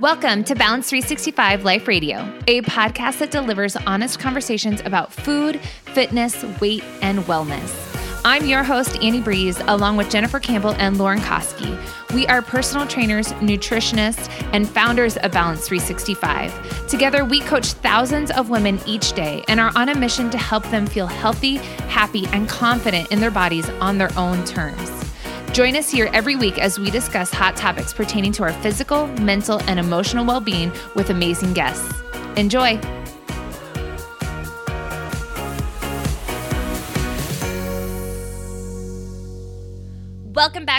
Welcome to Balance 365 Life Radio, a podcast that delivers honest conversations about food, fitness, weight, and wellness. I'm your host, Annie Brees, along with Jennifer Campbell and Lauren Koski. We are personal trainers, nutritionists, and founders of Balance 365. Together, we coach thousands of women each day and are on a mission to help them feel healthy, happy, and confident in their bodies on their own terms. Join us here every week as we discuss hot topics pertaining to our physical, mental, and emotional well being with amazing guests. Enjoy!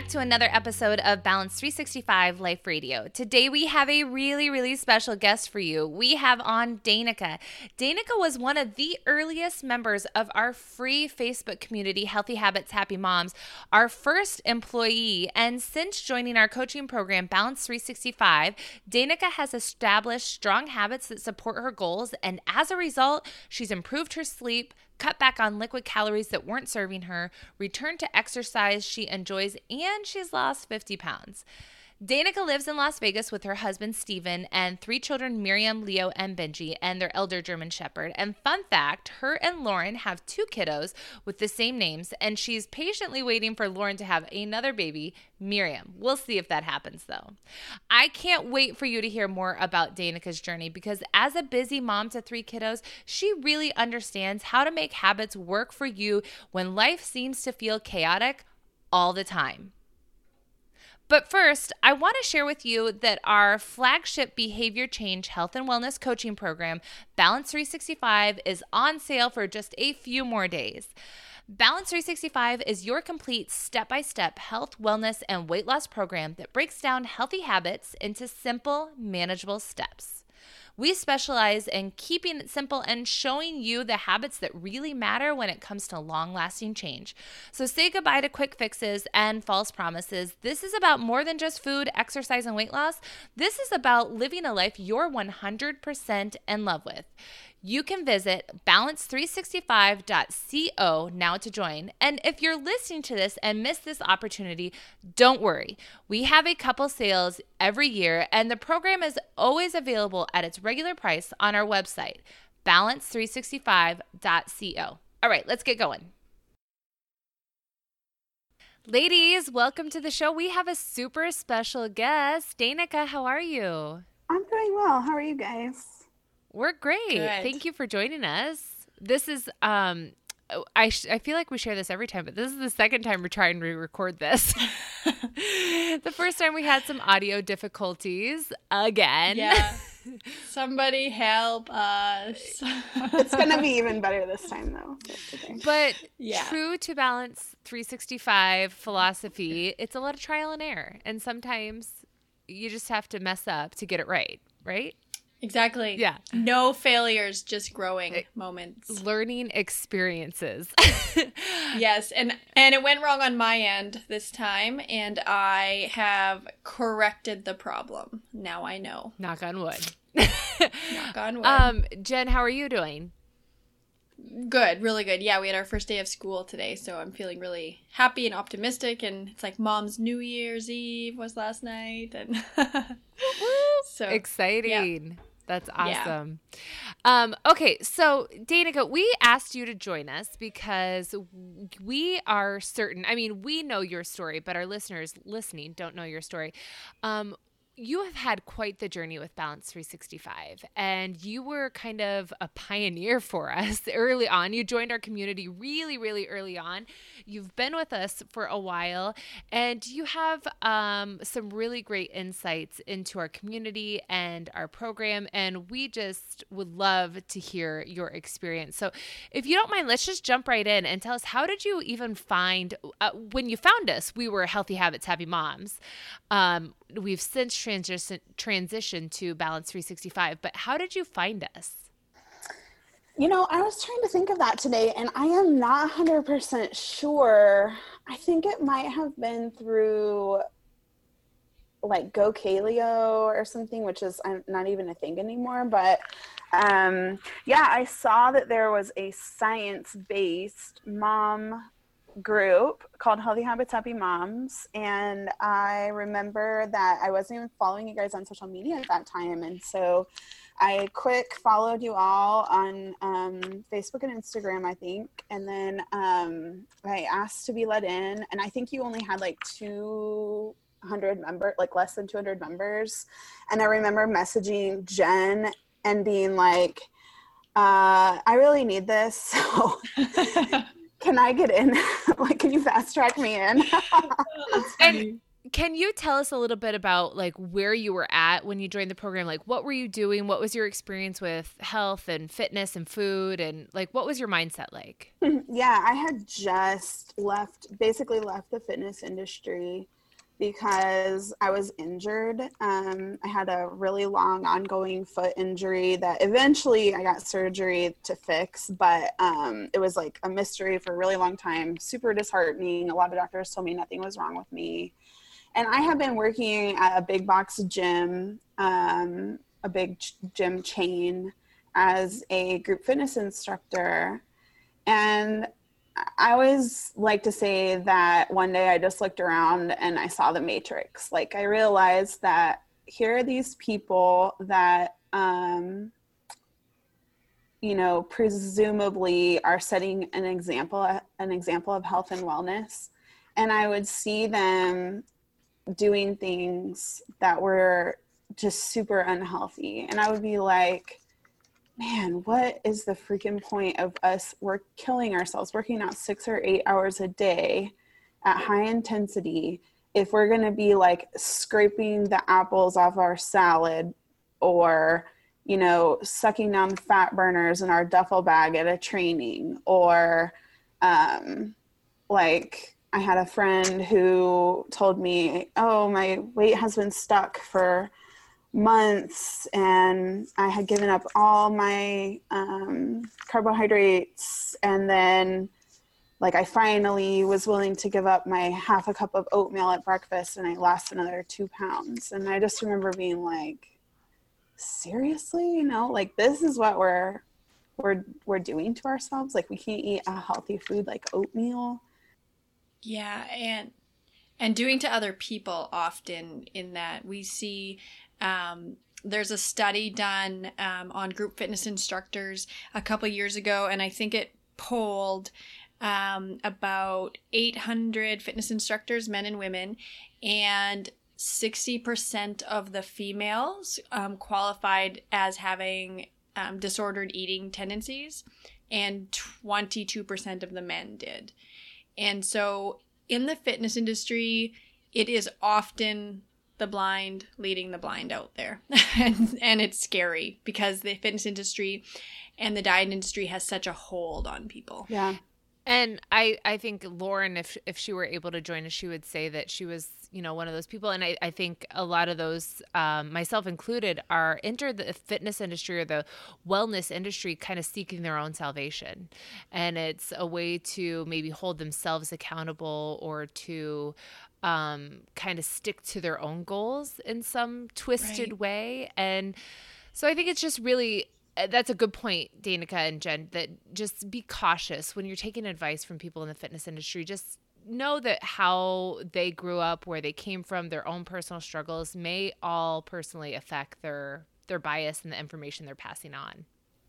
To another episode of Balance 365 Life Radio. Today we have a really, really special guest for you. We have on Danica. Danica was one of the earliest members of our free Facebook community, Healthy Habits, Happy Moms, our first employee. And since joining our coaching program, Balance 365, Danica has established strong habits that support her goals. And as a result, she's improved her sleep cut back on liquid calories that weren't serving her, returned to exercise she enjoys, and she's lost 50 pounds. Danica lives in Las Vegas with her husband Steven and three children Miriam, Leo, and Benji, and their elder German Shepherd. And fun fact her and Lauren have two kiddos with the same names, and she's patiently waiting for Lauren to have another baby, Miriam. We'll see if that happens though. I can't wait for you to hear more about Danica's journey because as a busy mom to three kiddos, she really understands how to make habits work for you when life seems to feel chaotic all the time. But first, I want to share with you that our flagship behavior change health and wellness coaching program, Balance 365, is on sale for just a few more days. Balance 365 is your complete step by step health, wellness, and weight loss program that breaks down healthy habits into simple, manageable steps. We specialize in keeping it simple and showing you the habits that really matter when it comes to long lasting change. So say goodbye to quick fixes and false promises. This is about more than just food, exercise, and weight loss. This is about living a life you're 100% in love with. You can visit balance365.co now to join. And if you're listening to this and missed this opportunity, don't worry. We have a couple sales every year, and the program is always available at its regular price on our website, balance365.co. All right, let's get going. Ladies, welcome to the show. We have a super special guest. Danica, how are you? I'm doing well. How are you guys? We're great. Good. Thank you for joining us. This is um I, sh- I feel like we share this every time, but this is the second time we're trying to record this. the first time we had some audio difficulties again. Yeah. Somebody help us. it's going to be even better this time, though. But yeah. true to Balance 365 philosophy, it's a lot of trial and error. And sometimes you just have to mess up to get it right, right? Exactly. Yeah. No failures, just growing it, moments. Learning experiences. yes, and and it went wrong on my end this time and I have corrected the problem. Now I know. Knock on wood. Knock on wood. Um Jen, how are you doing? Good, really good. Yeah, we had our first day of school today, so I'm feeling really happy and optimistic. And it's like mom's New Year's Eve was last night, and so exciting. Yeah. That's awesome. Yeah. Um, okay, so Danica, we asked you to join us because we are certain. I mean, we know your story, but our listeners listening don't know your story. Um, you have had quite the journey with Balance 365, and you were kind of a pioneer for us early on. You joined our community really, really early on. You've been with us for a while, and you have um, some really great insights into our community and our program. And we just would love to hear your experience. So, if you don't mind, let's just jump right in and tell us how did you even find uh, when you found us? We were Healthy Habits, Happy Moms. Um, we've since transition transitioned to Balance 365. But how did you find us? You know, I was trying to think of that today, and I am not 100% sure. I think it might have been through like Go GoKaleo or something, which is not even a thing anymore. But um, yeah, I saw that there was a science based mom group called Healthy Habits Happy Moms. And I remember that I wasn't even following you guys on social media at that time. And so I quick followed you all on um, Facebook and Instagram, I think. And then um, I asked to be let in. And I think you only had like 200 members, like less than 200 members. And I remember messaging Jen and being like, uh, I really need this. So can I get in? like, can you fast track me in? and can you tell us a little bit about like where you were at when you joined the program? Like, what were you doing? What was your experience with health and fitness and food? And like, what was your mindset like? Yeah, I had just left, basically left the fitness industry because I was injured. Um, I had a really long ongoing foot injury that eventually I got surgery to fix, but um, it was like a mystery for a really long time, super disheartening. A lot of doctors told me nothing was wrong with me. And I have been working at a big box gym, um, a big gym chain, as a group fitness instructor. And I always like to say that one day I just looked around and I saw the matrix. Like I realized that here are these people that um, you know presumably are setting an example an example of health and wellness and I would see them doing things that were just super unhealthy and I would be like man, what is the freaking point of us we're killing ourselves working out six or eight hours a day at high intensity if we're going to be like scraping the apples off our salad or you know sucking down fat burners in our duffel bag at a training or um, like i had a friend who told me oh my weight has been stuck for months and I had given up all my um, carbohydrates and then like I finally was willing to give up my half a cup of oatmeal at breakfast and I lost another two pounds. And I just remember being like, seriously, you know, like this is what we're we're we're doing to ourselves. Like we can't eat a healthy food like oatmeal. Yeah, and and doing to other people often in that we see um, there's a study done um, on group fitness instructors a couple years ago, and I think it polled um, about 800 fitness instructors, men and women, and 60% of the females um, qualified as having um, disordered eating tendencies, and 22% of the men did. And so in the fitness industry, it is often the blind leading the blind out there. and, and it's scary because the fitness industry and the diet industry has such a hold on people. Yeah. And I, I think Lauren, if if she were able to join us, she would say that she was, you know, one of those people. And I, I think a lot of those, um, myself included, are entered the fitness industry or the wellness industry kind of seeking their own salvation. And it's a way to maybe hold themselves accountable or to um, kind of stick to their own goals in some twisted right. way. And so I think it's just really uh, that's a good point, Danica and Jen, that just be cautious when you're taking advice from people in the fitness industry. Just know that how they grew up, where they came from, their own personal struggles may all personally affect their their bias and the information they're passing on.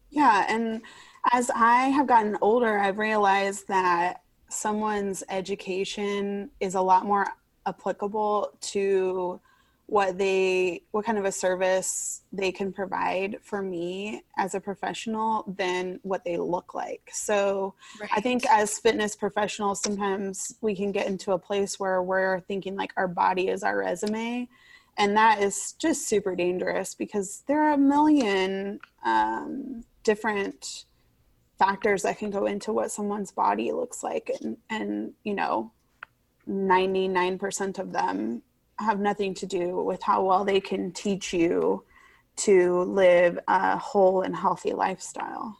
Yeah, and as I have gotten older, I've realized that someone's education is a lot more applicable to what they what kind of a service they can provide for me as a professional than what they look like so right. i think as fitness professionals sometimes we can get into a place where we're thinking like our body is our resume and that is just super dangerous because there are a million um, different factors that can go into what someone's body looks like and and you know 99% of them have nothing to do with how well they can teach you to live a whole and healthy lifestyle.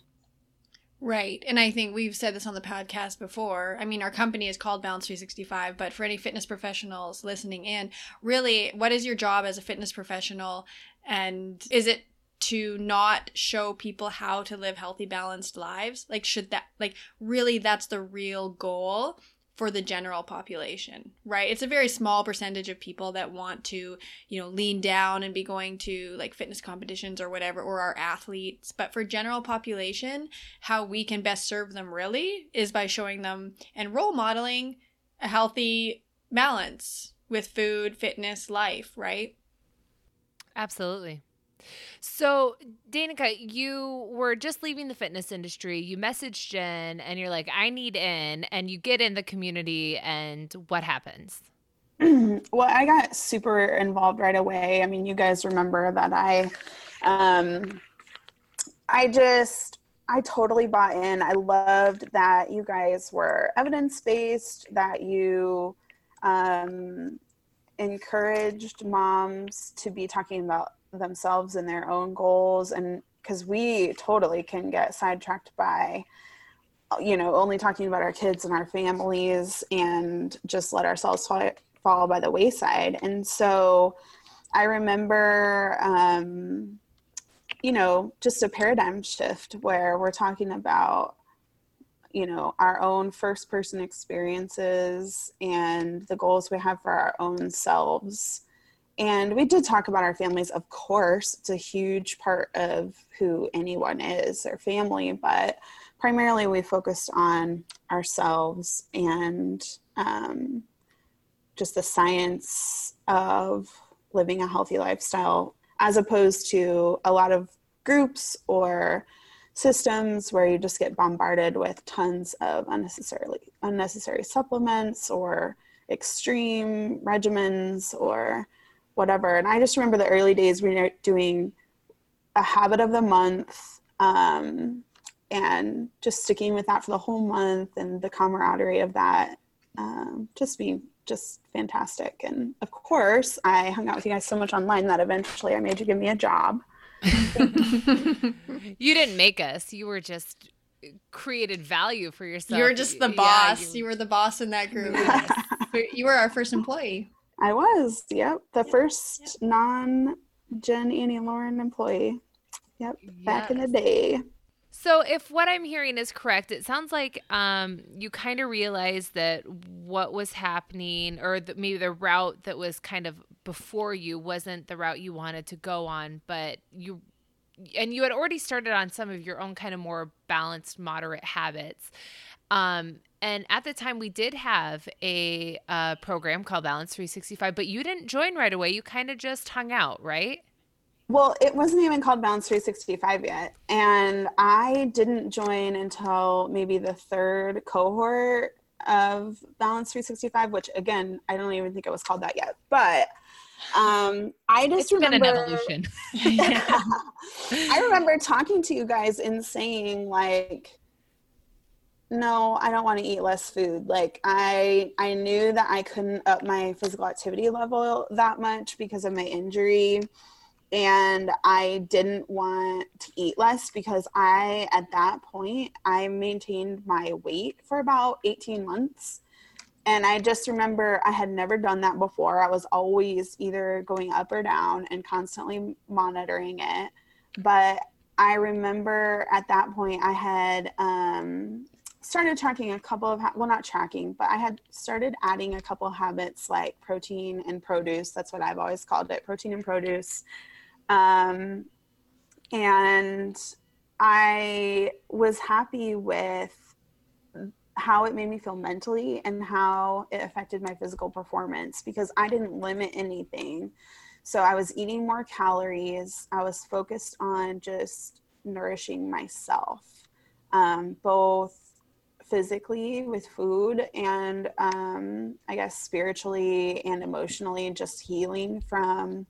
Right. And I think we've said this on the podcast before. I mean, our company is called Balance 365, but for any fitness professionals listening in, really, what is your job as a fitness professional? And is it to not show people how to live healthy, balanced lives? Like, should that, like, really, that's the real goal? For the general population, right? It's a very small percentage of people that want to, you know, lean down and be going to like fitness competitions or whatever, or our athletes. But for general population, how we can best serve them really is by showing them and role modeling a healthy balance with food, fitness, life, right? Absolutely. So, Danica, you were just leaving the fitness industry. You messaged Jen and you're like, I need in. And you get in the community, and what happens? well, I got super involved right away. I mean, you guys remember that I, um, I just, I totally bought in. I loved that you guys were evidence based, that you um, encouraged moms to be talking about themselves and their own goals and because we totally can get sidetracked by you know only talking about our kids and our families and just let ourselves fall, fall by the wayside. And so i remember um, you know just a paradigm shift where we're talking about you know our own first person experiences and the goals we have for our own selves and we did talk about our families, of course. It's a huge part of who anyone is, their family, but primarily we focused on ourselves and um, just the science of living a healthy lifestyle, as opposed to a lot of groups or systems where you just get bombarded with tons of unnecessarily unnecessary supplements or extreme regimens or whatever. And I just remember the early days we were doing a habit of the month um, and just sticking with that for the whole month and the camaraderie of that um, just being just fantastic. And of course, I hung out with you guys so much online that eventually I made you give me a job. you didn't make us. You were just created value for yourself. You were just the boss. Yeah, you... you... were the boss in that group. you were our first employee. I was. Yep. The first yep. non Jen Annie Lauren employee. Yep. Yes. Back in the day. So if what I'm hearing is correct, it sounds like um, you kind of realized that what was happening, or the, maybe the route that was kind of before you wasn't the route you wanted to go on, but you and you had already started on some of your own kind of more balanced, moderate habits. Um, and at the time, we did have a uh, program called Balance 365, but you didn't join right away. You kind of just hung out, right? Well, it wasn't even called Balance 365 yet. And I didn't join until maybe the third cohort of Balance 365, which again, I don't even think it was called that yet. But um, I just it's remember been an evolution. I remember talking to you guys and saying like, no i don't want to eat less food. Like i i knew that i couldn't up my physical activity level that much because of my injury and i didn't want to eat less because i at that point i maintained my weight for about 18 months and i just remember i had never done that before. I was always either going up or down and constantly monitoring it but I remember at that point I had um, started tracking a couple of ha- well not tracking but i had started adding a couple habits like protein and produce. That's what i've always called it protein and produce. Um, and i was happy with how it made me feel mentally and how it affected my physical performance because i didn't limit anything. So i was eating more calories. I was focused on just nourishing myself um, both physically with food and um, I guess spiritually and emotionally, just healing from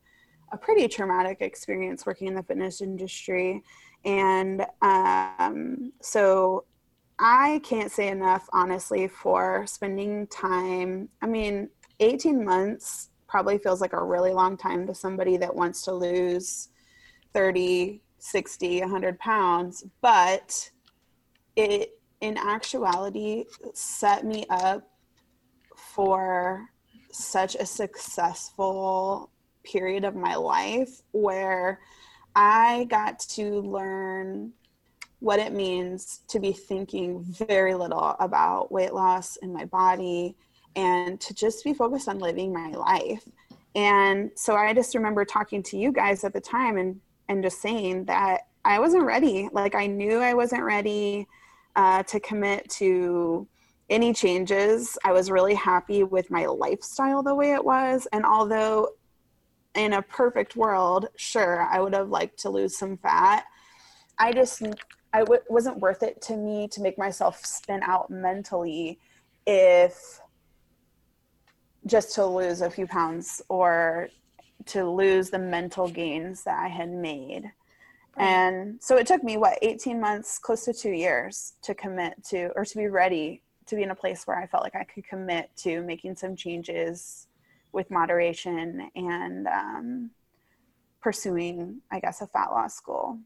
a pretty traumatic experience working in the fitness industry. And um, so I can't say enough, honestly, for spending time. I mean, 18 months probably feels like a really long time to somebody that wants to lose 30, 60, 100 pounds, but it in actuality set me up for such a successful period of my life where I got to learn what it means to be thinking very little about weight loss in my body and to just be focused on living my life. And so I just remember talking to you guys at the time and and just saying that I wasn't ready. Like I knew I wasn't ready uh, to commit to any changes. I was really happy with my lifestyle the way it was. And although in a perfect world, sure, I would have liked to lose some fat. I just, I w- wasn't worth it to me to make myself spin out mentally if just to lose a few pounds or to lose the mental gains that I had made. And so it took me what 18 months, close to 2 years to commit to or to be ready to be in a place where I felt like I could commit to making some changes with moderation and um, pursuing, I guess, a fat loss goal.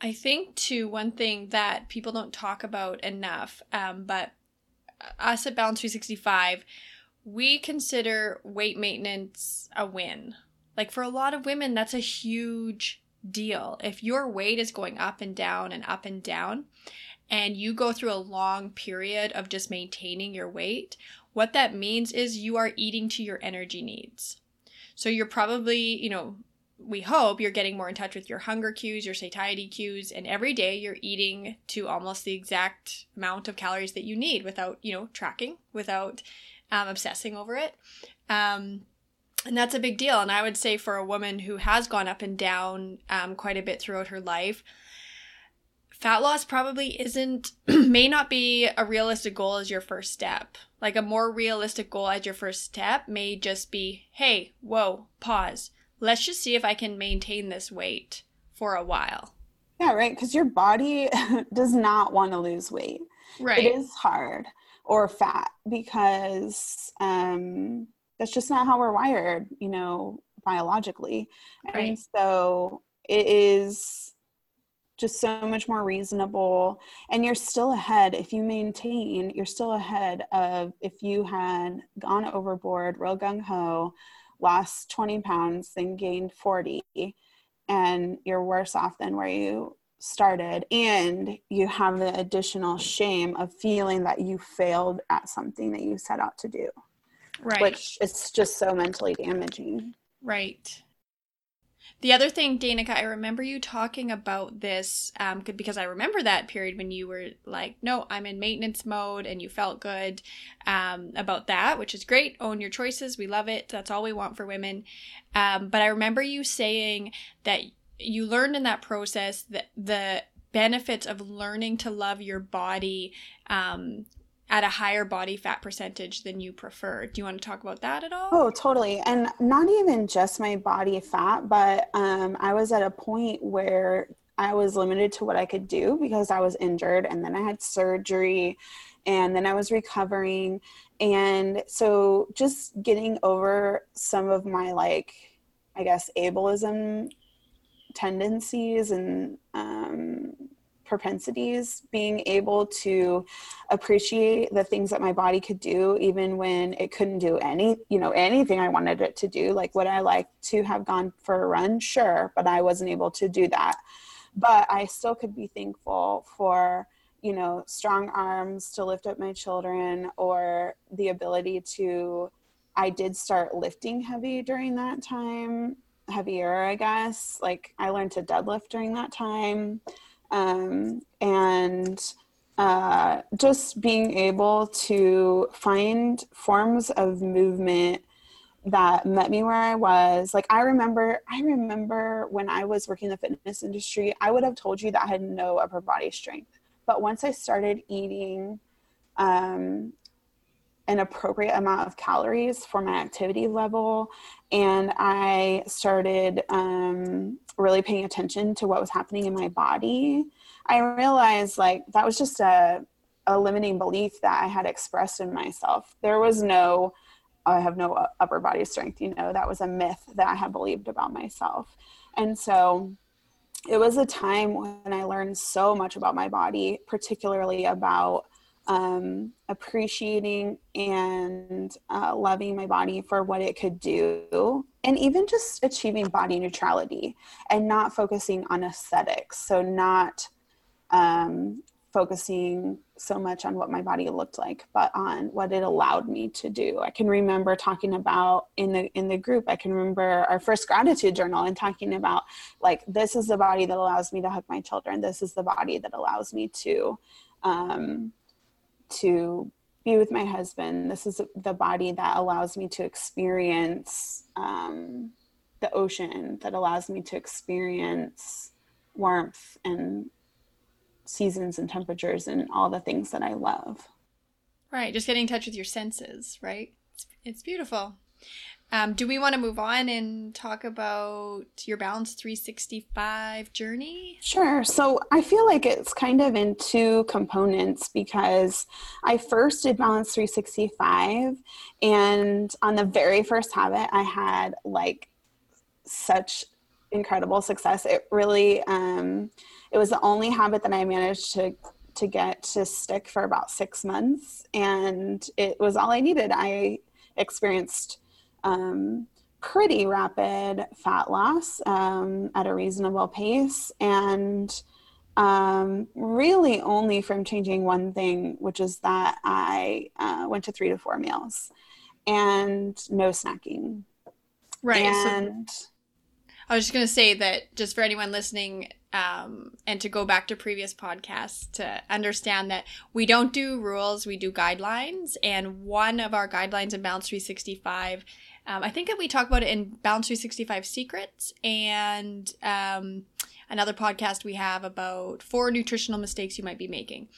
I think too one thing that people don't talk about enough, um, but us at Balance 365, we consider weight maintenance a win. Like for a lot of women, that's a huge deal. If your weight is going up and down and up and down, and you go through a long period of just maintaining your weight, what that means is you are eating to your energy needs. So you're probably, you know, we hope you're getting more in touch with your hunger cues, your satiety cues, and every day you're eating to almost the exact amount of calories that you need without, you know, tracking, without um, obsessing over it. Um, and that's a big deal. And I would say for a woman who has gone up and down um, quite a bit throughout her life, fat loss probably isn't, may not be a realistic goal as your first step. Like a more realistic goal as your first step may just be, hey, whoa, pause. Let's just see if I can maintain this weight for a while. Yeah, right. Because your body does not want to lose weight. Right. It is hard or fat because um, that's just not how we're wired, you know, biologically. Right. And so it is just so much more reasonable. And you're still ahead if you maintain, you're still ahead of if you had gone overboard, real gung ho, lost 20 pounds, then gained 40, and you're worse off than where you started and you have the additional shame of feeling that you failed at something that you set out to do right. which is just so mentally damaging. Right. The other thing danica i remember you talking about this um, because i remember that period when you were like no i'm in maintenance mode and you felt good um, about that which is great. Own your choices. We love it. That's all we want for women. Um, but i remember you saying that you learned in that process that the benefits of learning to love your body um, at a higher body fat percentage than you prefer. Do you want to talk about that at all? Oh, totally. And not even just my body fat, but um, I was at a point where I was limited to what I could do because I was injured and then I had surgery and then I was recovering. And so just getting over some of my like, I guess, ableism tendencies and um, propensities, being able to appreciate the things that my body could do, even when it couldn't do any, you know, anything I wanted it to do. Like, would I like to have gone for a run? Sure, but I wasn't able to do that. But I still could be thankful for, you know, strong arms to lift up my children or the ability to. I did start lifting heavy during that time heavier, I guess. Like I learned to deadlift during that time. Um, and uh, just being able to find forms of movement that met me where I was. Like I remember, I remember when I was working in the fitness industry, I would have told you that I had no upper body strength. But once I started eating um, an appropriate amount of calories for my activity level. And i started um, really paying attention to what was happening in my body. I realized like that was just a, a limiting belief that i had expressed in myself. There was no i have no upper body strength you know that was a myth that i had believed about myself. And so it was a time when i learned so much about my body particularly about um, appreciating and uh, loving my body for what it could do, and even just achieving body neutrality and not focusing on aesthetics. So, not um, focusing so much on what my body looked like but on what it allowed me to do i can remember talking about in the in the group i can remember our first gratitude journal and talking about like this is the body that allows me to hug my children this is the body that allows me to um to be with my husband this is the body that allows me to experience um the ocean that allows me to experience warmth and seasons and temperatures and all the things that I love. Right, just getting in touch with your senses, right? It's, it's beautiful. Um, do we want to move on and talk about your Balance 365 journey? Sure. So I feel like it's kind of in two components because I first did Balance 365, and on the very first habit, I had like such incredible success. It really, um, it was the only habit that I managed to to get to stick for about six months, and it was all I needed. I experienced um, pretty rapid fat loss um, at a reasonable pace, and um, really only from changing one thing, which is that I uh, went to three to four meals and no snacking. Right. And so I was just going to say that just for anyone listening, um, and to go back to previous podcasts to understand that we don't do rules, we do guidelines. And one of our guidelines in Balance 365, um, I think that we talk about it in Balance 365 Secrets and um, another podcast we have about four nutritional mistakes you might be making.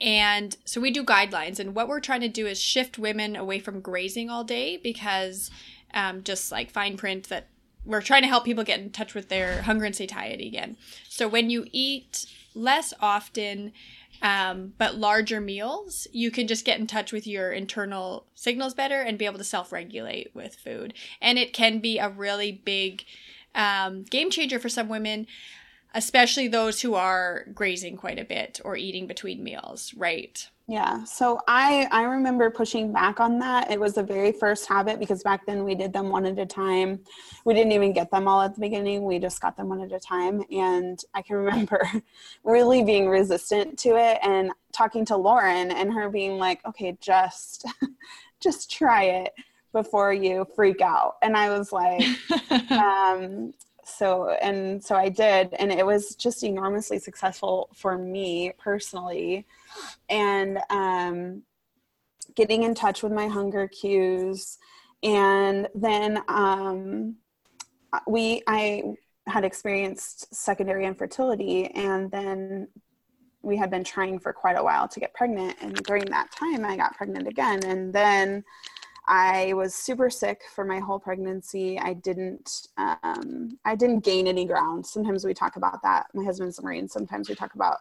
And so we do guidelines. And what we're trying to do is shift women away from grazing all day because um, just like fine print that we're trying to help people get in touch with their hunger and satiety again. So when you eat less often, um, but larger meals, you can just get in touch with your internal signals better and be able to self regulate with food. And it can be a really big um, game changer for some women, especially those who are grazing quite a bit or eating between meals, right? Yeah. So I I remember pushing back on that. It was the very first habit because back then we did them one at a time. We didn't even get them all at the beginning. We just got them one at a time and I can remember really being resistant to it and talking to Lauren and her being like, "Okay, just just try it before you freak out." And I was like um so and so I did and it was just enormously successful for me personally and um, getting in touch with my hunger cues. And then um, we i had experienced secondary infertility and then we had been trying for quite a while to get pregnant. And during that time i got pregnant again. And then i was super sick for my whole pregnancy. I didn't um, i didn't gain any ground. Sometimes we talk about that. My husband's a marine. Sometimes we talk about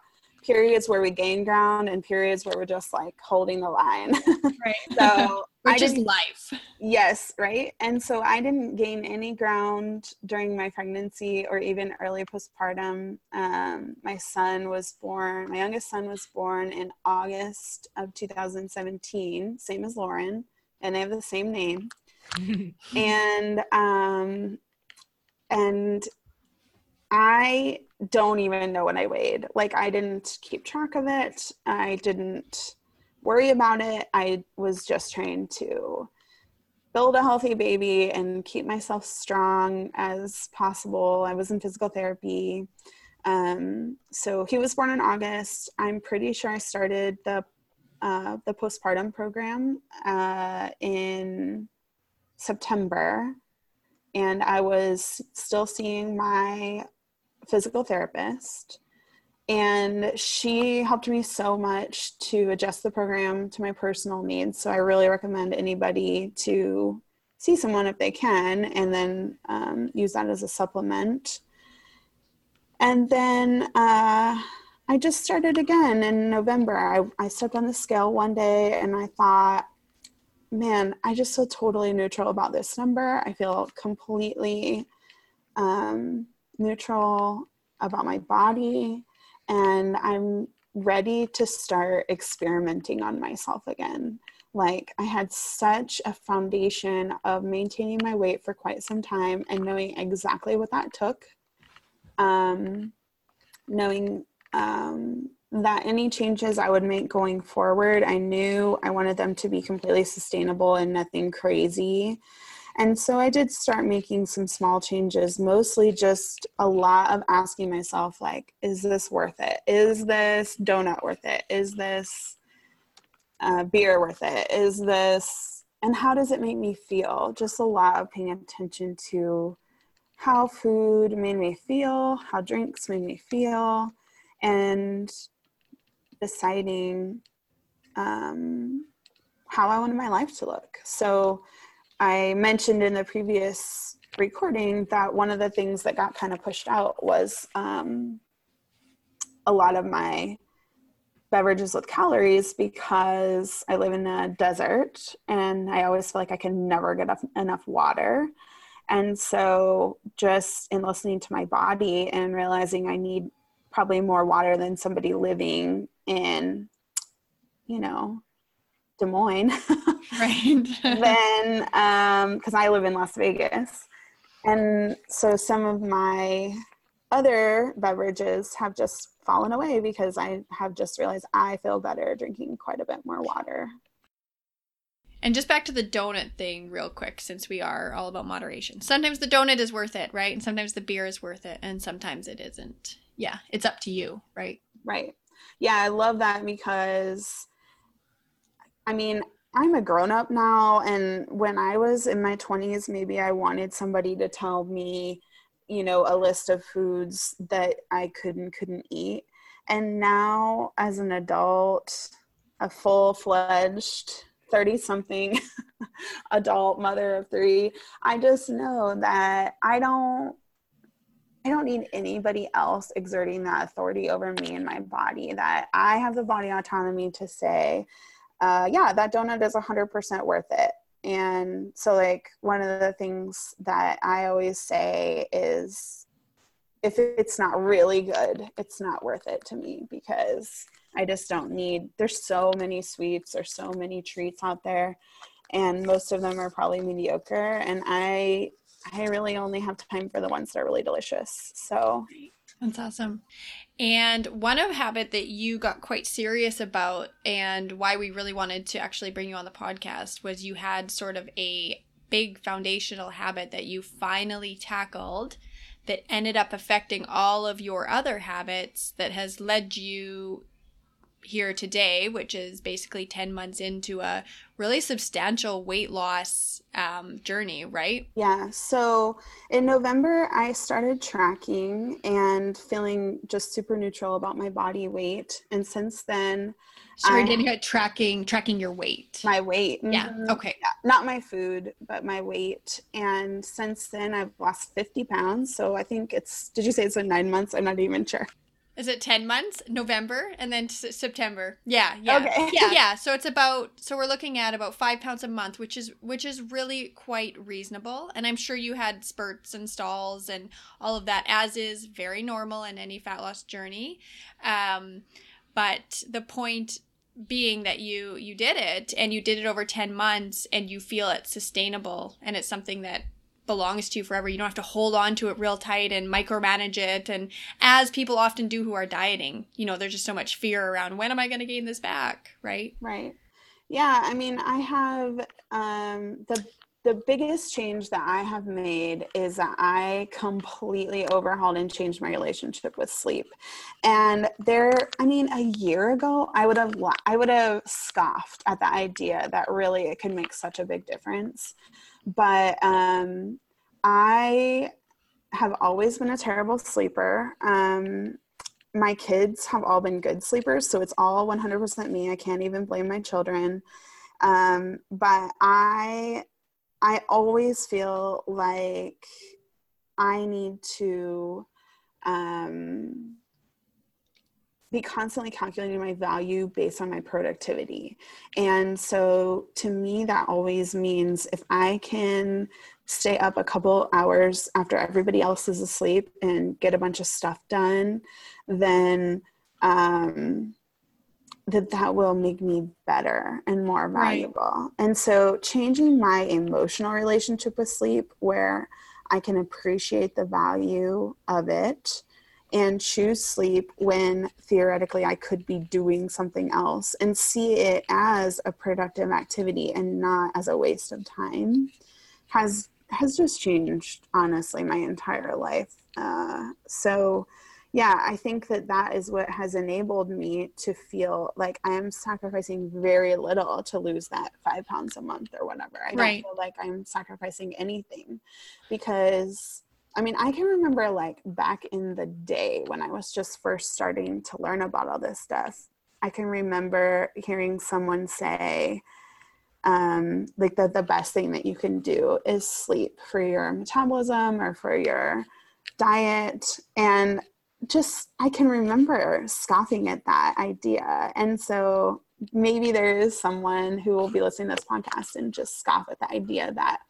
periods where we gain ground and periods where we're just like holding the line. Right. so which is life. Yes, right. And so I didn't gain any ground during my pregnancy or even early postpartum. Um, my son was born, my youngest son was born in August of 2017, same as Lauren, and they have the same name. and um, and I don't even know what I weighed. Like, I didn't keep track of it. I didn't worry about it. I was just trying to build a healthy baby and keep myself strong as possible. I was in physical therapy. Um, so he was born in August. I'm pretty sure I started the uh, the postpartum program uh, in September, and I was still seeing my physical therapist and she helped me so much to adjust the program to my personal needs. So i really recommend anybody to see someone if they can and then um, use that as a supplement. And then uh, i just started again in november. I, I stepped on the scale one day and i thought man i just feel totally neutral about this number. I feel completely um, neutral about my body and I'm ready to start experimenting on myself again. Like, I had such a foundation of maintaining my weight for quite some time and knowing exactly what that took. Um, knowing um, that any changes I would make going forward, I knew I wanted them to be completely sustainable and nothing crazy. And so I did start making some small changes, mostly just a lot of asking myself, like, is this worth it? Is this donut worth it? Is this uh, beer worth it? Is this, and how does it make me feel? Just a lot of paying attention to how food made me feel, how drinks made me feel, and deciding um, how I wanted my life to look. So, I mentioned in the previous recording that one of the things that got kind of pushed out was um, a lot of my beverages with calories because I live in a desert and I always feel like I can never get enough water. And so, just in listening to my body and realizing I need probably more water than somebody living in, you know, Des Moines. right. then, because um, I live in Las Vegas. And so some of my other beverages have just fallen away because I have just realized I feel better drinking quite a bit more water. And just back to the donut thing, real quick, since we are all about moderation. Sometimes the donut is worth it, right? And sometimes the beer is worth it, and sometimes it isn't. Yeah, it's up to you, right? Right. Yeah, I love that because I mean, I'm a grown up now, and when I was in my 20s, maybe I wanted somebody to tell me, you know, a list of foods that I could and couldn't eat. And now, as an adult, a full fledged 30 something adult mother of three, I just know that I don't. I don't need anybody else exerting that authority over me and my body. That I have the body autonomy to say, uh, yeah, that donut is 100% worth it. And so, like, one of the things that I always say is if it's not really good, it's not worth it to me because I just don't need, there's so many sweets, there's so many treats out there, and most of them are probably mediocre. And I, I really only have time for the ones that are really delicious. So, that's awesome. And one of habit that you got quite serious about and why we really wanted to actually bring you on the podcast was you had sort of a big foundational habit that you finally tackled that ended up affecting all of your other habits that has led you here today, which is basically 10 months into a really substantial weight loss um, journey, right? Yeah. So in November, I started tracking and feeling just super neutral about my body weight. And since then, Sorry, I, tracking tracking your weight. My weight. Yeah. Mm-hmm. Okay. Yeah. Not my food, but my weight. And since then, I've lost 50 pounds. So I think it's. Did you say it's been nine months? I'm not even sure. Is it 10 months? November and then September. Yeah, yeah. Okay. yeah, yeah. So it's about so we're looking at about 5 pounds a month, which is which is really quite reasonable. And I'm sure you had spurts and stalls and all of that as is very normal in any fat loss journey. Um, but the point being that you you did it and you did it over 10 months and you feel it's sustainable and it's something that belongs to you forever. You don't have to hold on to it real tight and micromanage it. And as people often do who are dieting, you know, there's just so much fear around when am I going to gain this back, right? Right. Yeah, I mean, I have um, the the biggest change that I have made is that I completely overhauled and changed my relationship with sleep. And there, I mean, a year ago, I would have I would have scoffed at the idea that really it could make such a big difference but um, I have always been a terrible sleeper. Um, my kids have all been good sleepers, so it's all 100% me. I can't even blame my children. Um, but I, I always feel like I need to um, be constantly calculating my value based on my productivity. And so to me, that always means if I can stay up a couple hours after everybody else is asleep and get a bunch of stuff done, then um, that that will make me better and more valuable. Right. And so changing my emotional relationship with sleep where I can appreciate the value of it and choose sleep when theoretically I could be doing something else and see it as a productive activity and not as a waste of time has has just changed honestly my entire life. Uh, so yeah, I think that that is what has enabled me to feel like I am sacrificing very little to lose that five pounds a month or whatever. I don't feel like I'm sacrificing anything because I mean, I can remember like back in the day when I was just first starting to learn about all this stuff. I can remember hearing someone say, um, like that the best thing that you can do is sleep for your metabolism or for your diet. And just, I can remember scoffing at that idea. And so maybe there is someone who will be listening to this podcast and just scoff at the idea that,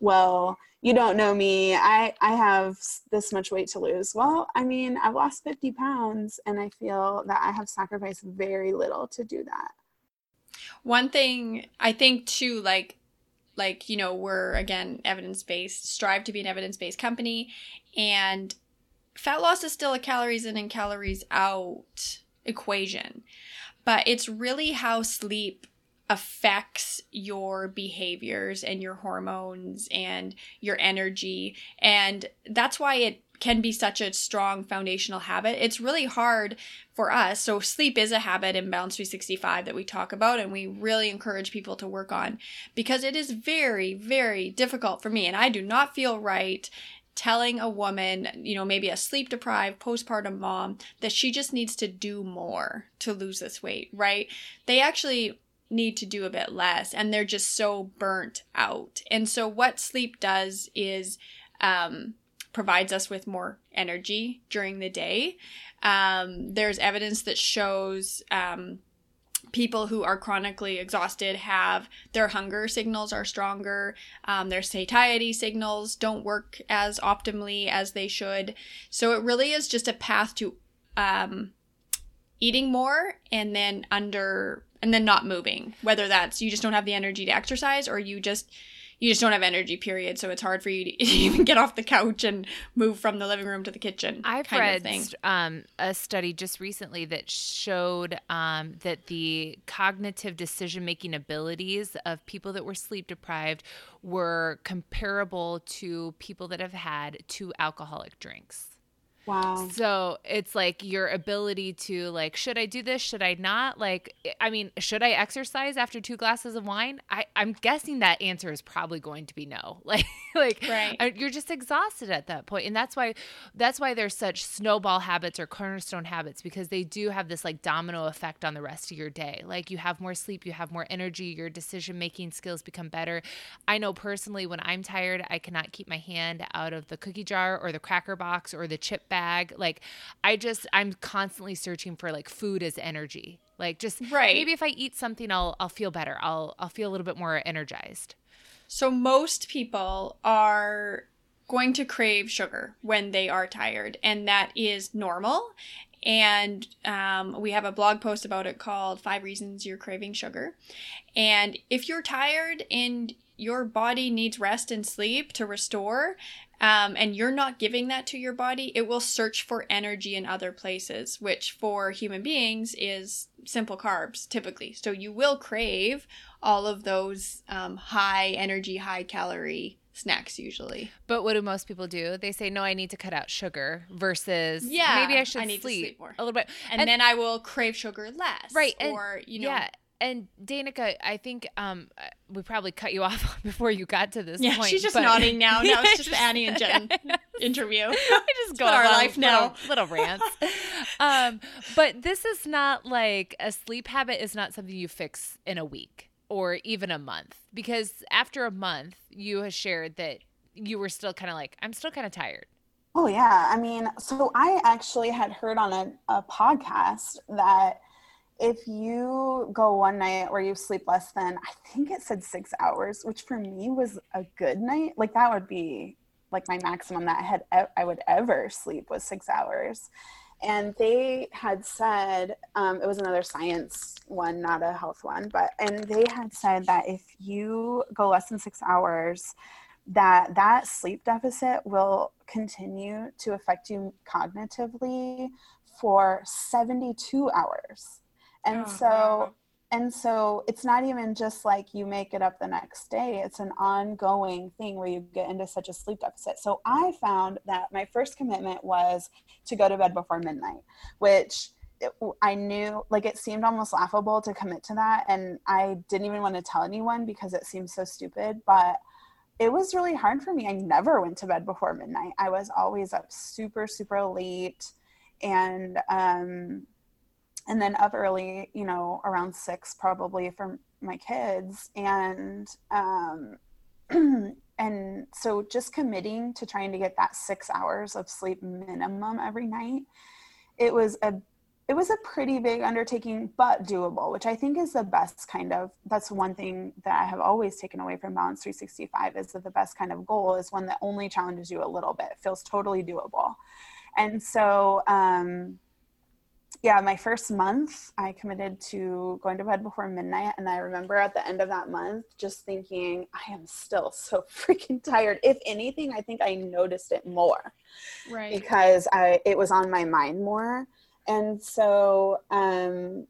well, you don't know me. I i have this much weight to lose. Well i mean i've lost 50 pounds and i feel that i have sacrificed very little to do that. One thing i think too like like you know we're again evidence based strive to be an evidence based company and fat loss is still a calories in and calories out equation but it's really how sleep affects your behaviors and your hormones and your energy. And that's why it can be such a strong foundational habit. It's really hard for us. So, sleep is a habit in Balance 365 that we talk about, and we really encourage people to work on because it is very, very difficult for me. And I do not feel right telling a woman, you know, maybe a sleep deprived postpartum mom, that she just needs to do more to lose this weight, right? They actually need to do a bit less and they're just so burnt out. And so what sleep does is um, provides us with more energy during the day. Um, there's evidence that shows um, people who are chronically exhausted have their hunger signals are stronger um, their satiety signals don't work as optimally as they should so it really is just a path to um, eating more and then under and then not moving. Whether that's you just don't have the energy to exercise or you just you just don't have energy period. So it's hard for you to even get off the couch and move from the living room to the kitchen i've read um, a study just recently that showed um, that the cognitive decision making abilities of people that were sleep deprived were comparable to people that have had two alcoholic drinks Wow. So it's like your ability to like, should I do this? Should I not? Like, eh, I mean, should I exercise after two glasses of wine? I, I'm guessing that answer is probably going to be no. Like, like right. you're just exhausted at that point, and that's why that's why there's such snowball habits or cornerstone habits because they do have this like domino effect on the rest of your day. Like you have more sleep, you have more energy, your decision making skills become better. I know personally when I'm tired, I cannot keep my hand out of the cookie jar or the cracker box or the chip bag bag. Like I just I'm constantly searching for like food as energy. Like just right. maybe if I eat something I'll I'll feel better. I'll I'll feel a little bit more energized. So most people are going to crave sugar when they are tired and that is normal and um, we have a blog post about it called five reasons you're craving sugar and if you're tired and your body needs rest and sleep to restore um, and you're not giving that to your body, it will search for energy in other places, which for human beings is simple carbs typically. So you will crave all of those um, high energy, high calorie snacks usually. But what do most people do? They say, "No, I need to cut out sugar." Versus, yeah, maybe I should I sleep, sleep, more a little bit, and, and, then I will crave sugar less, right? Or and, you know, yeah and Danica, I think um, uh, we probably cut you off before you got to this yeah, point. she's just but... nodding now. Now it's just Annie and Jen interview. I just go our life now. Little, little rants. um, but this is not like a sleep habit is not something you fix in a week or even a month because after a month you have shared that you were still kind of like I'm still kind of tired. Oh yeah, I mean, so I actually had heard on a, a podcast that if you go one night where you sleep less than i think it said six hours which for me was a good night like that would be like my maximum that i had i would ever sleep was six hours and they had said um, it was another science one not a health one but and they had said that if you go less than six hours that that sleep deficit will continue to affect you cognitively for 72 hours. And oh, so wow. and so it's not even just like you make it up the next day. It's an ongoing thing where you get into such a sleep deficit. So I found that my first commitment was to go to bed before midnight, which it, I knew like it seemed almost laughable to commit to that and I didn't even want to tell anyone because it seemed so stupid, but it was really hard for me. I never went to bed before midnight. I was always up super super late and um and then up early, you know, around 6 probably for my kids. And um and so just committing to trying to get that 6 hours of sleep minimum every night it was a it was a pretty big undertaking but doable which i think is the best kind of that's one thing that i have always taken away from balance 365 is that the best kind of goal is one that only challenges you a little bit. Feels totally doable. And so um, yeah my first month i committed to going to bed before midnight and i remember at the end of that month just thinking i am still so freaking tired if anything i think i noticed it more right because i it was on my mind more and so um,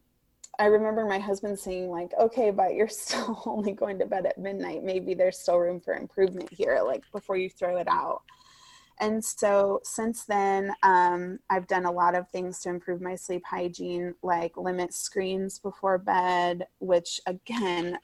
I remember my husband saying like, "Okay, but you're still only going to bed at midnight. Maybe there's still room for improvement here, like before you throw it out." And so since then, um, I've done a lot of things to improve my sleep hygiene, like limit screens before bed, which again,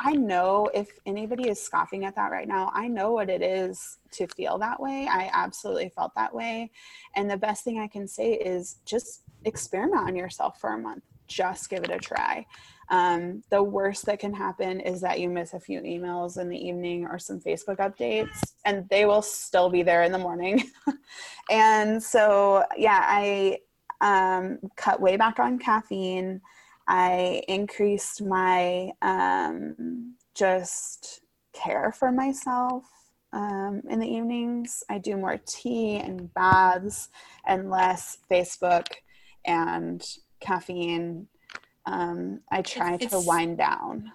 I know if anybody is scoffing at that right now, I know what it is to feel that way. I absolutely felt that way. And the best thing I can say is just experiment on yourself for a month. Just give it a try. Um, the worst that can happen is that you miss a few emails in the evening or some Facebook updates, and they will still be there in the morning. and so, yeah, I um, cut way back on caffeine. I increased my um, just care for myself um, in the evenings. I do more tea and baths and less Facebook and caffeine. Um, I try it's, to wind down.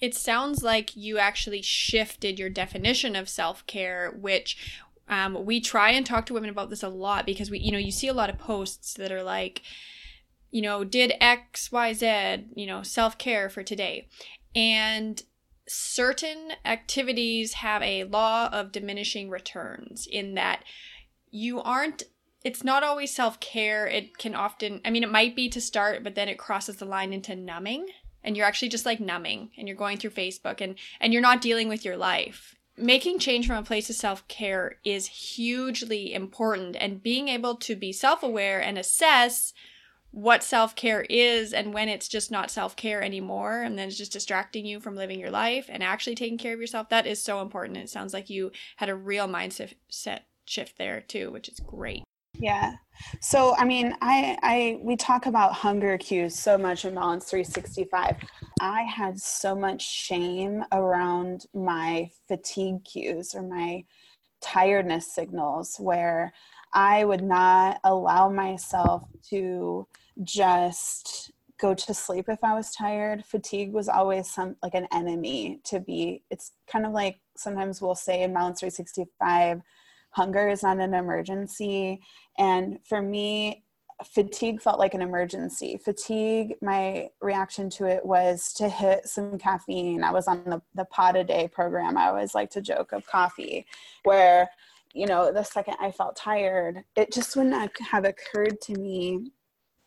It sounds like you actually shifted your definition of self care, which um, we try and talk to women about this a lot because we, you know, you see a lot of posts that are like, you know, did X, Y, Z, you know, self care for today. And certain activities have a law of diminishing returns in that you aren't it's not always self-care it can often i mean it might be to start but then it crosses the line into numbing and you're actually just like numbing and you're going through facebook and and you're not dealing with your life making change from a place of self-care is hugely important and being able to be self-aware and assess what self care is and when it's just not self care anymore and then it's just distracting you from living your life and actually taking care of yourself. That is so important. It sounds like you had a real mindset shift there too, which is great. Yeah. So I mean, I I we talk about hunger cues so much in Balance 365. I had so much shame around my fatigue cues or my tiredness signals where I would not allow myself to just go to sleep if I was tired. Fatigue was always some like an enemy to be. It's kind of like sometimes we'll say in Balance 365, hunger is not an emergency. And for me, fatigue felt like an emergency. Fatigue, my reaction to it was to hit some caffeine. I was on the, the pot a day program. I always like to joke of coffee, where you know, the second I felt tired, it just wouldn't have occurred to me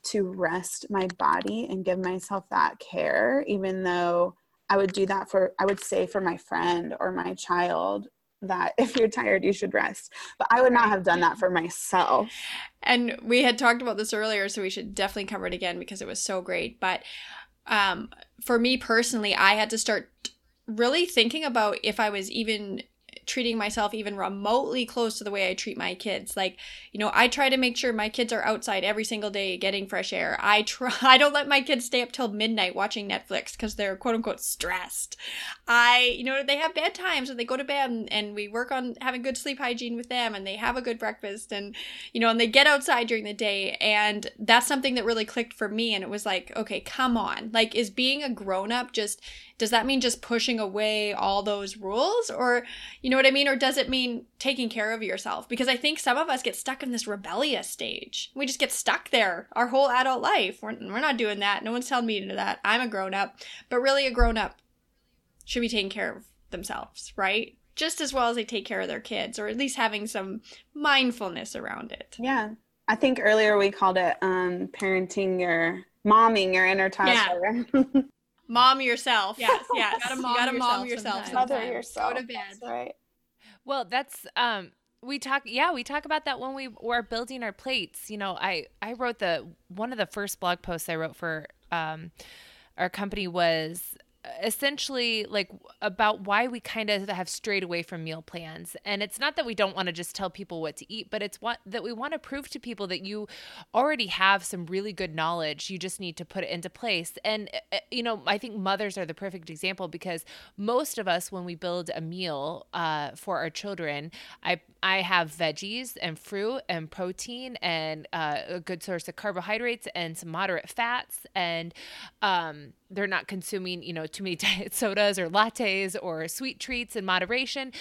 to rest my body and give myself that care, even though I would do that for, I would say for my friend or my child that if you're tired, you should rest. But I would not have done that for myself. And we had talked about this earlier, so we should definitely cover it again because it was so great. But um, for me personally, I had to start really thinking about if I was even treating myself even remotely close to the way I treat my kids. Like, you know, I try to make sure my kids are outside every single day getting fresh air. I try I don't let my kids stay up till midnight watching Netflix cuz they're quote unquote stressed. I, you know, they have bedtimes and they go to bed and, and we work on having good sleep hygiene with them and they have a good breakfast and you know, and they get outside during the day and that's something that really clicked for me and it was like, okay, come on. Like is being a grown up just does that mean just pushing away all those rules? Or you know what i mean? Or does it mean taking care of yourself? Because i think some of us get stuck in this rebellious stage. We just get stuck there our whole adult life. We're, we're not doing that. No one's telling me to do that. I'm a grown up. But really a grown up should be taking care of themselves right? Just as well as they take care of their kids or at least having some mindfulness around it. Yeah. I think earlier we called it um parenting your momming your inner toddler. Yeah. mom yourself. Yes, yes. you gotta mom, you gotta yourself, mom yourself. Mother yourself. Go to bed. That's right. Well, that's um we talk yeah we talk about that when we were building our plates you know i i wrote the one of the first blog posts i wrote for um our company was essentially like about why we kind of have strayed away from meal plans and it's not that we don't want to just tell people what to eat but it's what that we want to prove to people that you already have some really good knowledge you just need to put it into place and uh, you know i think mothers are the perfect example because most of us when we build a meal uh, for our children i I have veggies and fruit and protein and uh, a good source of carbohydrates and some moderate fats. And um, they're not consuming, you know, too many diet sodas or lattes or sweet treats in moderation.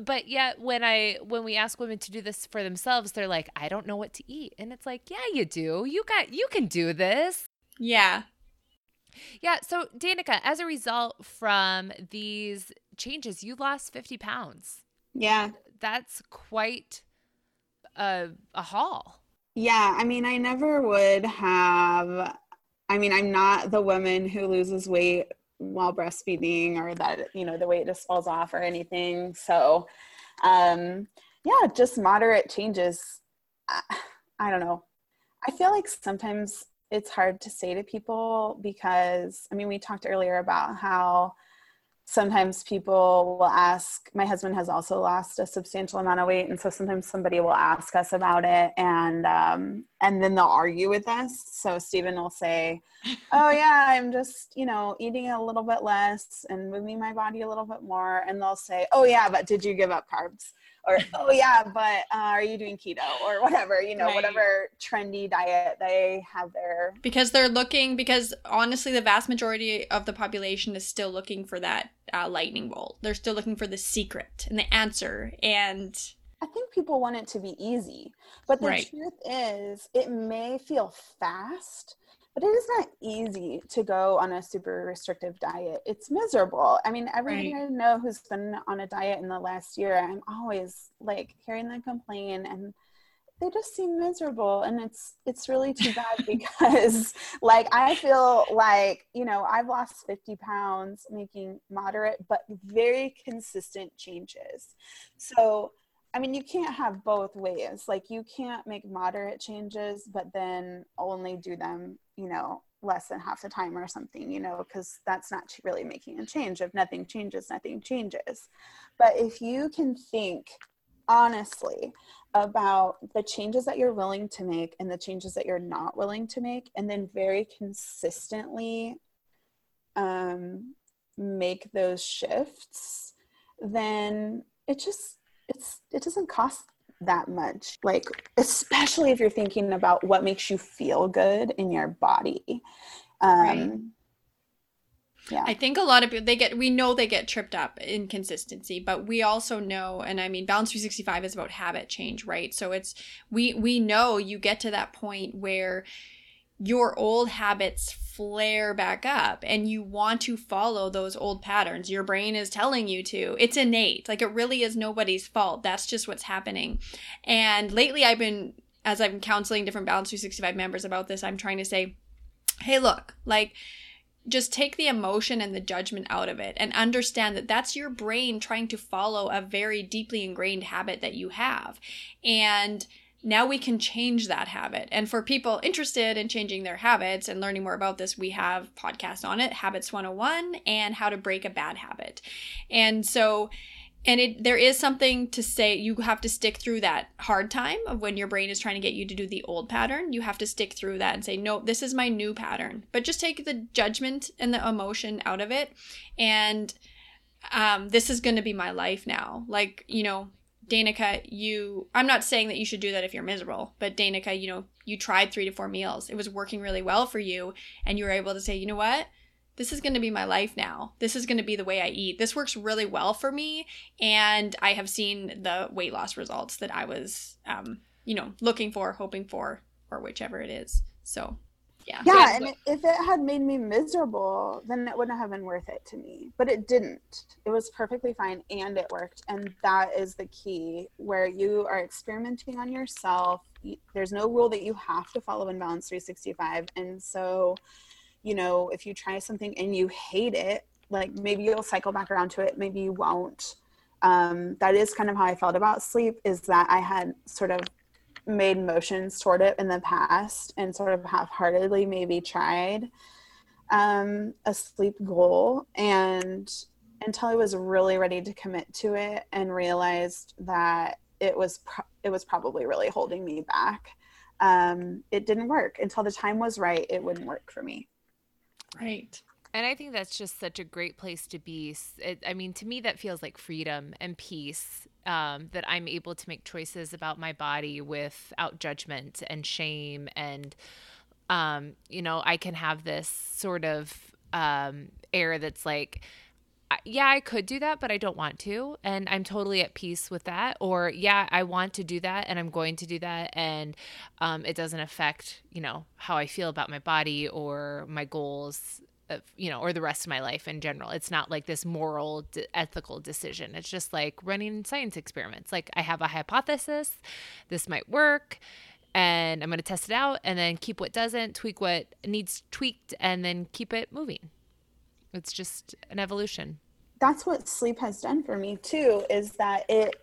But yet, when I when we ask women to do this for themselves, they're like, "I don't know what to eat," and it's like, "Yeah, you do. You got you can do this." Yeah. Yeah. So, Danica, as a result from these changes, you lost 50 pounds. Yeah that's quite a, a haul. Yeah, I mean, I never would have. I mean, I'm not the woman who loses weight while breastfeeding or that, you know, the weight just falls off or anything. So, um, yeah, just moderate changes. I, I don't know. I feel like sometimes it's hard to say to people because, I mean, we talked earlier about how sometimes people will ask my husband has also lost a substantial amount of weight and so sometimes somebody will ask us about it and um, and then they'll argue with us. So stephen will say oh yeah i'm just you know eating a little bit less and moving my body a little bit more. And they'll say oh yeah but did you give up carbs? Or oh yeah but uh, are you doing keto? Or whatever you know right. whatever trendy diet they have there. Because they're looking because honestly the vast majority of the population is still looking for that uh, lightning bolt. They're still looking for the secret and the answer. And I think people want it to be easy, but the right. truth is, it may feel fast, but it is not easy to go on a super restrictive diet. It's miserable. I mean, everyone right. I know who's been on a diet in the last year, I'm always like hearing them complain and they just seem miserable and it's it's really too bad because like i feel like you know i've lost 50 pounds making moderate but very consistent changes so I mean, you can't have both ways. Like, you can't make moderate changes, but then only do them, you know, less than half the time or something, you know, because that's not really making a change. If nothing changes, nothing changes. But if you can think honestly about the changes that you're willing to make and the changes that you're not willing to make, and then very consistently um, make those shifts, then it just it's it doesn't cost that much like especially if you're thinking about what makes you feel good in your body. Um right. yeah. I think a lot of people they get we know they get tripped up in consistency but we also know and i mean balance 365 is about habit change right? So it's we we know you get to that point where your old habits flare back up and you want to follow those old patterns. Your brain is telling you to. It's innate. Like it really is nobody's fault. That's just what's happening. And lately I've been as I'm counseling different Balance 365 members about this, I'm trying to say, "Hey, look, like just take the emotion and the judgment out of it and understand that that's your brain trying to follow a very deeply ingrained habit that you have." And now we can change that habit. And for people interested in changing their habits and learning more about this, we have podcasts on it, Habits 101 and How to Break a Bad Habit. And so and it there is something to say you have to stick through that hard time of when your brain is trying to get you to do the old pattern. You have to stick through that and say, "No, this is my new pattern." But just take the judgment and the emotion out of it and um, this is going to be my life now. Like, you know, Danica, you, I'm not saying that you should do that if you're miserable, but Danica, you know, you tried three to four meals. It was working really well for you. And you were able to say, you know what? this is going to be my life now. This is going to be the way I eat. This works really well for me. And I have seen the weight loss results that I was, um, you know, looking for, hoping for, or whichever it is. So, yeah. Yeah. And if it had made me miserable, then it wouldn't have been worth it to me. But it didn't. It was perfectly fine and it worked. And that is the key where you are experimenting on yourself. There's no rule that you have to follow in Balance 365. And so, you know, if you try something and you hate it, like maybe you'll cycle back around to it, maybe you won't. Um, that is kind of how I felt about sleep is that I had sort of made motions toward it in the past and sort of half-heartedly maybe tried um, a sleep goal and until I was really ready to commit to it and realized that it was pro- it was probably really holding me back. Um, it didn't work until the time was right. It wouldn't work for me. Right. And I think that's just such a great place to be. It, I mean, to me, that feels like freedom and peace um, that I'm able to make choices about my body without judgment and shame. And, um, you know, I can have this sort of um, air that's like, yeah, I could do that, but I don't want to. And I'm totally at peace with that. Or, yeah, I want to do that and I'm going to do that. And um, it doesn't affect, you know, how I feel about my body or my goals, of, you know, or the rest of my life in general. It's not like this moral, d- ethical decision. It's just like running science experiments. Like, I have a hypothesis, this might work. And I'm going to test it out and then keep what doesn't, tweak what needs tweaked, and then keep it moving it's just an evolution that's what sleep has done for me too is that it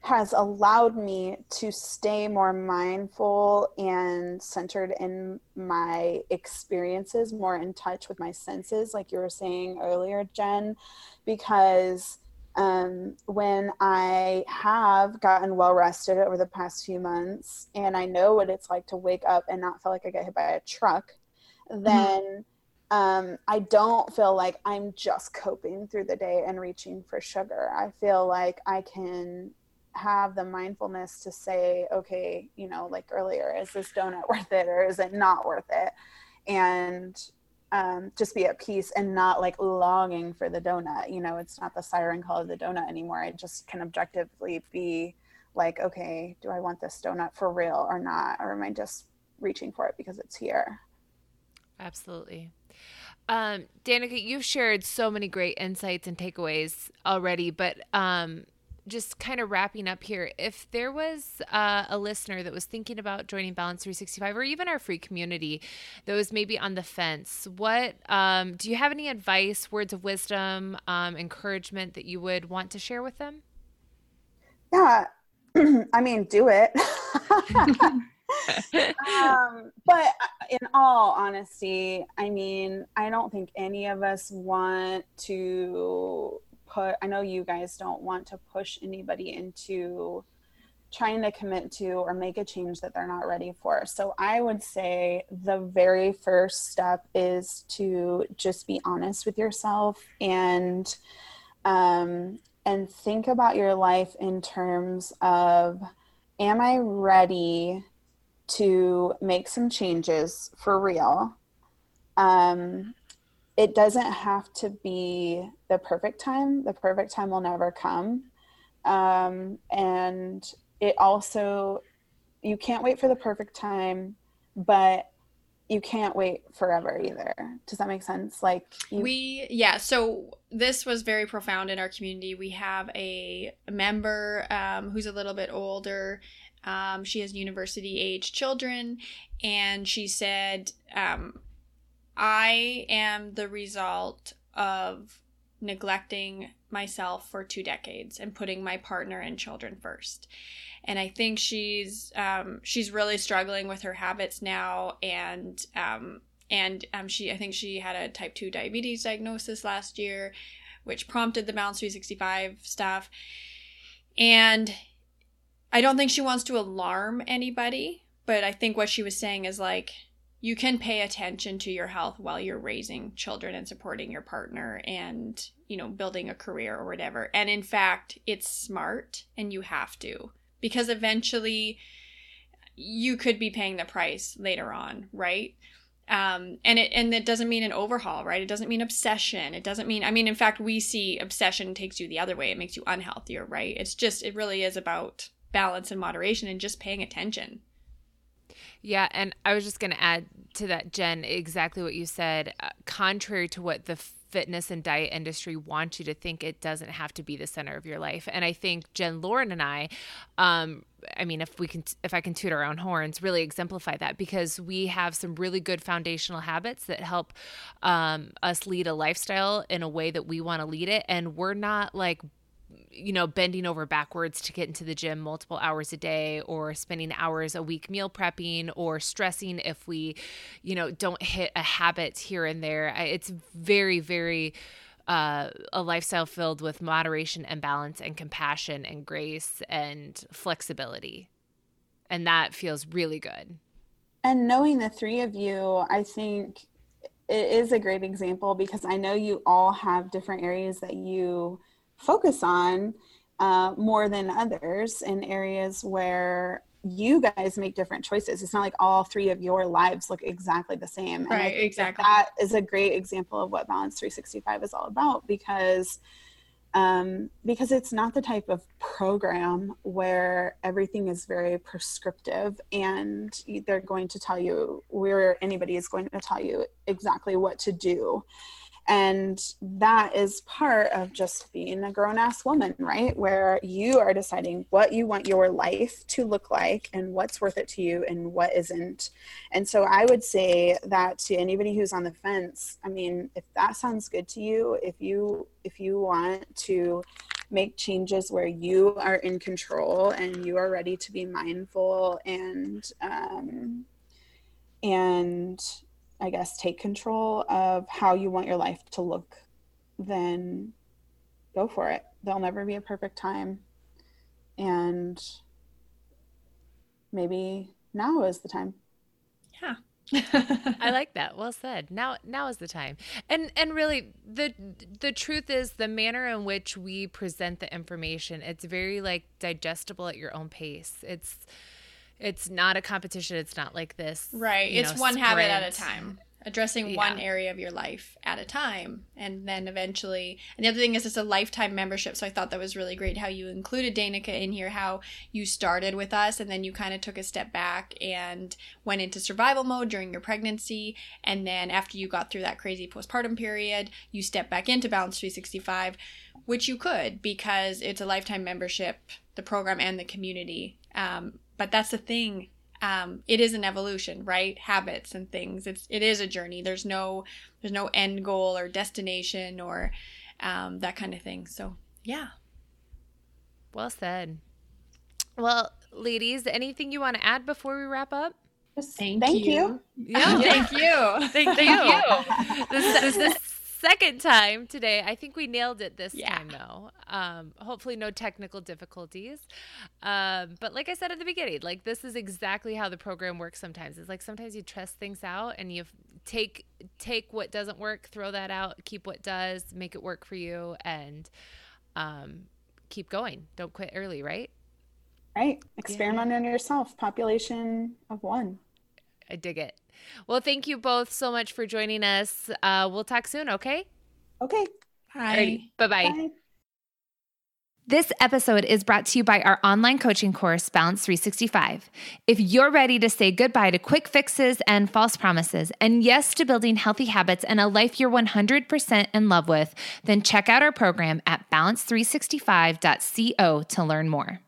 has allowed me to stay more mindful and centered in my experiences more in touch with my senses like you were saying earlier jen because um, when I have gotten well rested over the past few months and I know what it's like to wake up and not feel like I get hit by a truck, then mm-hmm um, I don't feel like I'm just coping through the day and reaching for sugar. I feel like I can have the mindfulness to say, okay, you know, like earlier, is this donut worth it or is it not worth it? And um, just be at peace and not like longing for the donut. You know, it's not the siren call of the donut anymore. I just can objectively be like, okay, do I want this donut for real or not? Or am I just reaching for it because it's here? Absolutely. Um, Danica, you've shared so many great insights and takeaways already, but um, just kind of wrapping up here, if there was uh, a listener that was thinking about joining Balance 365 or even our free community that was maybe on the fence, what um, do you have any advice, words of wisdom, um, encouragement that you would want to share with them? Yeah, I mean, do it. um, but in all honesty, I mean, I don't think any of us want to put, I know you guys don't want to push anybody into trying to commit to or make a change that they're not ready for. So I would say the very first step is to just be honest with yourself and um and think about your life in terms of am I ready to make some changes for real. Um, it doesn't have to be the perfect time. The perfect time will never come. Um, and it also, you can't wait for the perfect time, but you can't wait forever either. Does that make sense? Like you... we, yeah. So this was very profound in our community. We have a member um, who's a little bit older um, she has university age children, and she said, um, I am the result of neglecting myself for two decades and putting my partner and children first. And i think she's um, she's really struggling with her habits now and um, and um, she i think she had a type 2 diabetes diagnosis last year which prompted the balance 365 stuff. And I don't think she wants to alarm anybody, but I think what she was saying is like, you can pay attention to your health while you're raising children and supporting your partner and, you know, building a career or whatever. And in fact, it's smart and you have to because eventually you could be paying the price later on, right? um, and it and it doesn't mean an overhaul, right? It doesn't mean obsession. It doesn't mean I mean, in fact, we see obsession takes you the other way. It makes you unhealthier, right? It's just it really is about balance and moderation and just paying attention. Yeah, and I was just going to add to that, Jen, exactly what you said. Uh, contrary to what the fitness and diet industry wants you to think, it doesn't have to be the center of your life. And I think Jen, Lauren, and I, um, I mean, if we can, if I can toot our own horns, really exemplify that because we have some really good foundational habits that help um, us lead a lifestyle in a way that we want to lead it, and we're not like you know, bending over backwards to get into the gym multiple hours a day or spending hours a week meal prepping or stressing if we, you know, don't hit a habit here and there. It's very, very, uh, a lifestyle filled with moderation and balance and compassion and grace and flexibility. And that feels really good. And knowing the three of you, I think it is a great example because I know you all have different areas that you focus on uh, more than others in areas where you guys make different choices. It's not like all three of your lives look exactly the same. Right, exactly. That, that is a great example of what Balance 365 is all about because um, because it's not the type of program where everything is very prescriptive and they're going to tell you where anybody is going to tell you exactly what to do and that is part of just being a grown ass woman, right? Where you are deciding what you want your life to look like and what's worth it to you and what isn't. And so I would say that to anybody who's on the fence, I mean, if that sounds good to you, if you if you want to make changes where you are in control and you are ready to be mindful and um and I guess, take control of how you want your life to look, then go for it. There'll never be a perfect time. And maybe now is the time. Yeah. I like that. Well said. Now now is the time. And and really the the truth is the manner in which we present the information, it's very like digestible at your own pace. It's it's not a competition. It's not like this. Right. It's know, one sprint. habit at a time. Addressing yeah. one area of your life at a time. And then eventually, and the other thing is it's a lifetime membership. So I thought that was really great how you included Danica in here, how you started with us and then you kind of took a step back and went into survival mode during your pregnancy. And then after you got through that crazy postpartum period, you stepped back into Balance 365, which you could because it's a lifetime membership, the program and the community. Um, but that's the thing um, it is an evolution right habits and things it's it is a journey there's no there's no end goal or destination or um, that kind of thing so yeah well said well ladies anything you want to add before we wrap up Thank, thank you. you. Yeah. thank you. Thank, you. this, this, this second time today. I think we nailed it this yeah. time, though. Um, hopefully, no technical difficulties. Um, but like I said at the beginning, like this is exactly how the program works. Sometimes it's like sometimes you test things out and you take take what doesn't work, throw that out, keep what does, make it work for you, and um, keep going. Don't quit early, right? Right. Experiment yeah. on yourself. Population of one. I dig it. Well, thank you both so much for joining us. Uh, we'll talk soon, okay? Okay. Bye. Bye-bye. This episode is brought to you by our online coaching course, Balance 365. If you're ready to say goodbye to quick fixes and false promises, and yes to building healthy habits and a life you're 100% in love with, then check out our program at balance365.co to learn more.